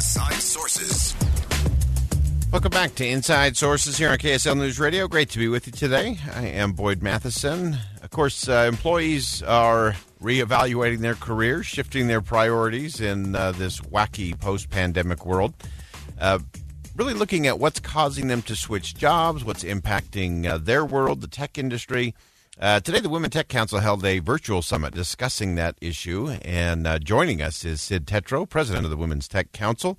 Inside Sources. Welcome back to Inside Sources here on KSL News Radio. Great to be with you today. I am Boyd Matheson. Of course, uh, employees are reevaluating their careers, shifting their priorities in uh, this wacky post pandemic world. Uh, really looking at what's causing them to switch jobs, what's impacting uh, their world, the tech industry. Uh, today, the Women Tech Council held a virtual summit discussing that issue. And uh, joining us is Sid Tetro, president of the Women's Tech Council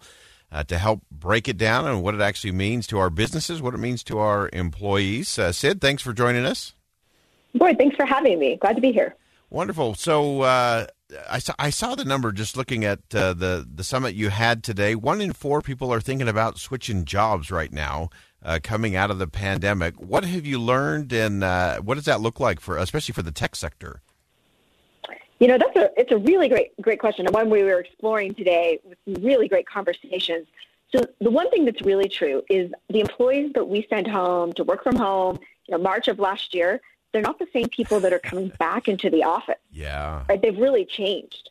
uh, to help break it down and what it actually means to our businesses, what it means to our employees. Uh, Sid, thanks for joining us. Boy, thanks for having me. Glad to be here. Wonderful. So uh, I saw I saw the number just looking at uh, the the summit you had today. One in four people are thinking about switching jobs right now, uh, coming out of the pandemic. What have you learned, and uh, what does that look like for, especially for the tech sector? You know, that's a it's a really great great question, and one we were exploring today with some really great conversations. So the one thing that's really true is the employees that we sent home to work from home, you know, March of last year, they're not the same people that are coming back into the office. Yeah. Right? They've really changed.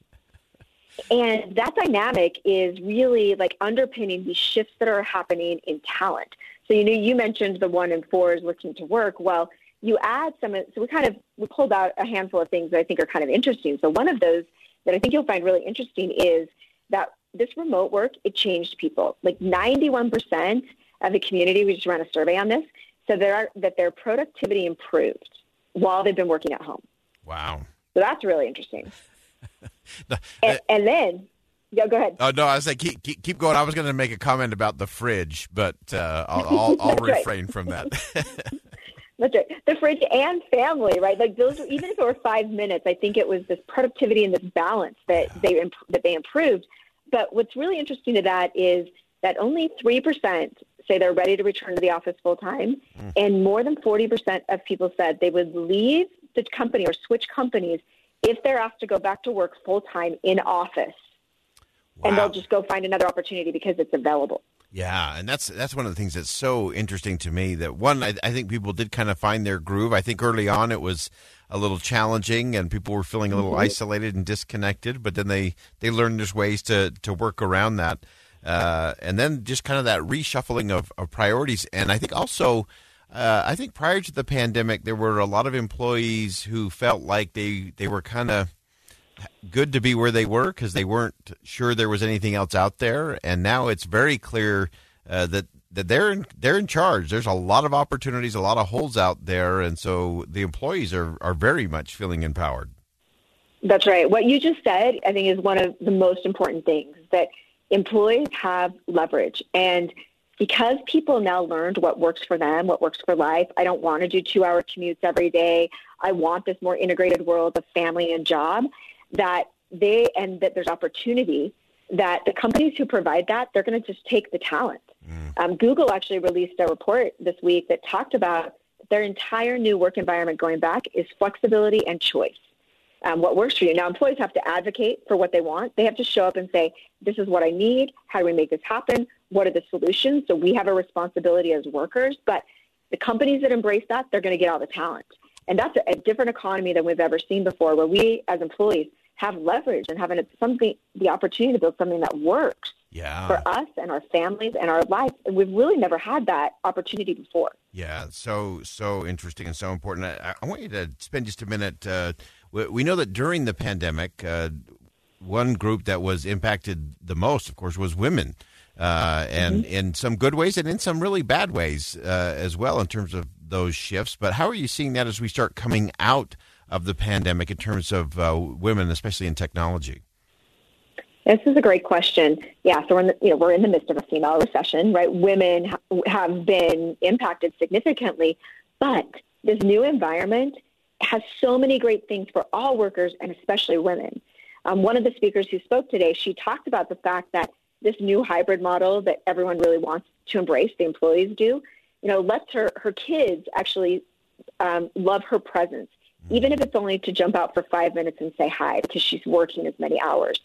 And that dynamic is really like underpinning these shifts that are happening in talent. So you know, you mentioned the one in four is looking to work. Well, you add some, so we kind of, we pulled out a handful of things that I think are kind of interesting. So one of those that I think you'll find really interesting is that this remote work, it changed people. Like 91% of the community, we just ran a survey on this, so there that their productivity improved while they've been working at home. Wow. So that's really interesting. and, uh, and, then, yeah, go ahead. Oh no, I was like, keep, keep, keep going. I was going to make a comment about the fridge, but uh, I'll, I'll, I'll refrain from that. That's right. The fridge and family, right? Like those, even if it were five minutes, I think it was this productivity and this balance that they that they improved. But what's really interesting to that is that only three percent say they're ready to return to the office full time, mm. and more than forty percent of people said they would leave the company or switch companies if they're asked to go back to work full time in office, wow. and they'll just go find another opportunity because it's available. Yeah, and that's that's one of the things that's so interesting to me. That one, I, I, think people did kind of find their groove. I think early on it was a little challenging, and people were feeling a little mm-hmm. isolated and disconnected. But then they they learned there's ways to to work around that, uh, and then just kind of that reshuffling of, of priorities. And I think also, uh, I think prior to the pandemic, there were a lot of employees who felt like they they were kind of good to be where they were because they weren't sure there was anything else out there, and now it's very clear uh, that that they're in, they're in charge. There's a lot of opportunities, a lot of holes out there, and so the employees are are very much feeling empowered. That's right. What you just said, I think, is one of the most important things that employees have leverage and because people now learned what works for them, what works for life. I don't want to do two hour commutes every day. I want this more integrated world of family and job that they and that there's opportunity that the companies who provide that they're going to just take the talent. Mm. Um, Google actually released a report this week that talked about their entire new work environment going back is flexibility and choice. Um, what works for you. Now, employees have to advocate for what they want. They have to show up and say, this is what I need. How do we make this happen? What are the solutions? So we have a responsibility as workers. But the companies that embrace that, they're going to get all the talent. And that's a, a different economy than we've ever seen before, where we as employees have leverage and having something, the opportunity to build something that works yeah. for us and our families and our life. And we've really never had that opportunity before. Yeah, so so interesting and so important. I, I want you to spend just a minute. Uh, we, we, know that during the pandemic, uh, one group that was impacted the most, of course, was women. Uh, and mm-hmm. in some good ways and in some really bad ways uh, as well in terms of those shifts. But how are you seeing that as we start coming out of the pandemic in terms of uh, women, especially in technology? This is a great question. Yeah, so we're in the, you know we're in the midst of a female recession, right? Women ha- have been impacted significantly, but this new environment has so many great things for all workers and especially women. Um, one of the speakers who spoke today, she talked about the fact that this new hybrid model that everyone really wants to embrace, the employees do, you know, lets her, her kids actually um, love her presence. Mm-hmm. even if it's only to jump out for five minutes and say hi because she's working as many hours.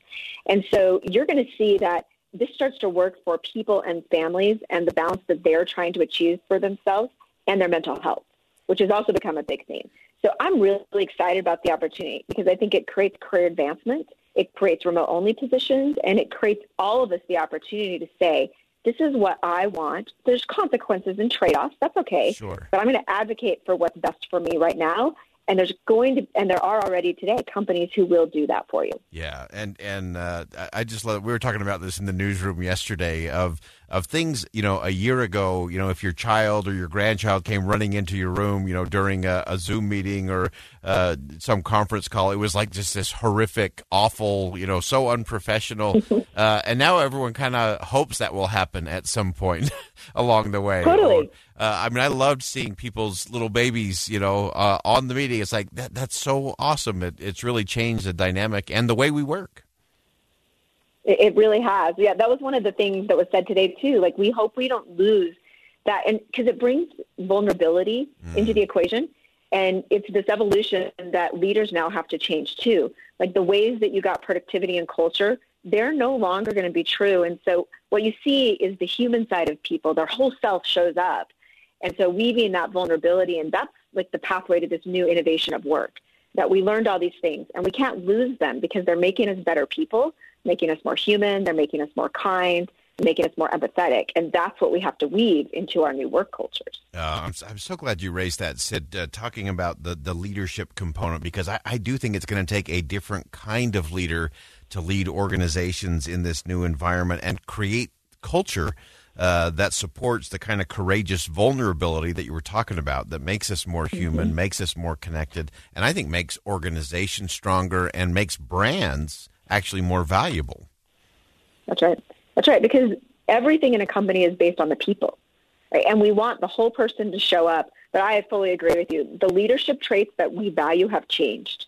And so you're going to see that this starts to work for people and families and the balance that they're trying to achieve for themselves and their mental health, which has also become a big theme. So I'm really excited about the opportunity because I think it creates career advancement, it creates remote only positions, and it creates all of us the opportunity to say, this is what I want. There's consequences and trade offs. That's okay. Sure. But I'm going to advocate for what's best for me right now and there's going to and there are already today companies who will do that for you. Yeah and and uh, i just love we were talking about this in the newsroom yesterday of of things you know a year ago you know if your child or your grandchild came running into your room you know during a, a zoom meeting or uh, some conference call it was like just this horrific awful you know so unprofessional uh, and now everyone kind of hopes that will happen at some point along the way. Totally uh, I mean, I loved seeing people's little babies, you know, uh, on the meeting. It's like that, that's so awesome. It, it's really changed the dynamic and the way we work. It really has. Yeah, that was one of the things that was said today too. Like we hope we don't lose that, and because it brings vulnerability mm. into the equation, and it's this evolution that leaders now have to change too. Like the ways that you got productivity and culture, they're no longer going to be true. And so what you see is the human side of people. Their whole self shows up, and so weaving that vulnerability, and that's like the pathway to this new innovation of work. That we learned all these things, and we can't lose them because they're making us better people making us more human, they're making us more kind, making us more empathetic. And that's what we have to weave into our new work cultures. Uh, I'm, I'm so glad you raised that, Sid, uh, talking about the, the leadership component, because I, I do think it's going to take a different kind of leader to lead organizations in this new environment and create culture. Uh, that supports the kind of courageous vulnerability that you were talking about that makes us more human, mm-hmm. makes us more connected, and I think makes organizations stronger and makes brands actually more valuable. That's right. That's right. Because everything in a company is based on the people, right? And we want the whole person to show up. But I fully agree with you. The leadership traits that we value have changed.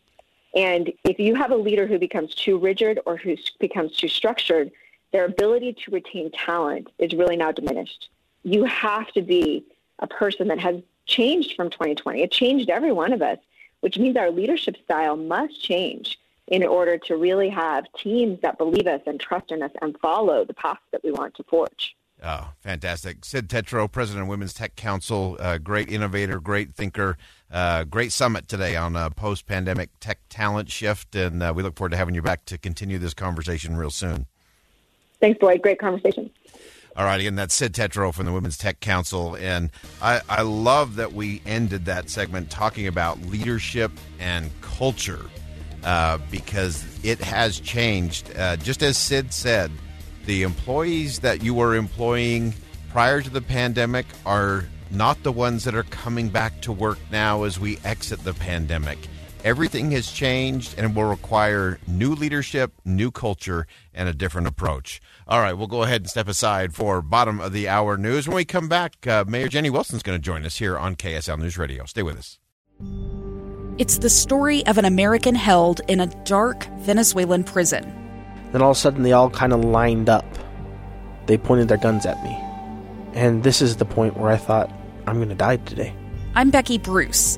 And if you have a leader who becomes too rigid or who becomes too structured, their ability to retain talent is really now diminished. You have to be a person that has changed from 2020. It changed every one of us, which means our leadership style must change in order to really have teams that believe us and trust in us and follow the path that we want to forge. Oh, fantastic. Sid Tetro, President of Women's Tech Council, uh, great innovator, great thinker, uh, great summit today on uh, post pandemic tech talent shift. And uh, we look forward to having you back to continue this conversation real soon. Thanks, Boyd. Great conversation. All right, again, that's Sid Tetro from the Women's Tech Council. And I, I love that we ended that segment talking about leadership and culture uh, because it has changed. Uh, just as Sid said, the employees that you were employing prior to the pandemic are not the ones that are coming back to work now as we exit the pandemic. Everything has changed and will require new leadership, new culture, and a different approach. All right, we'll go ahead and step aside for bottom of the hour news. When we come back, uh, Mayor Jenny Wilson's going to join us here on KSL News Radio. Stay with us. It's the story of an American held in a dark Venezuelan prison. Then all of a sudden, they all kind of lined up. They pointed their guns at me. And this is the point where I thought, I'm going to die today. I'm Becky Bruce.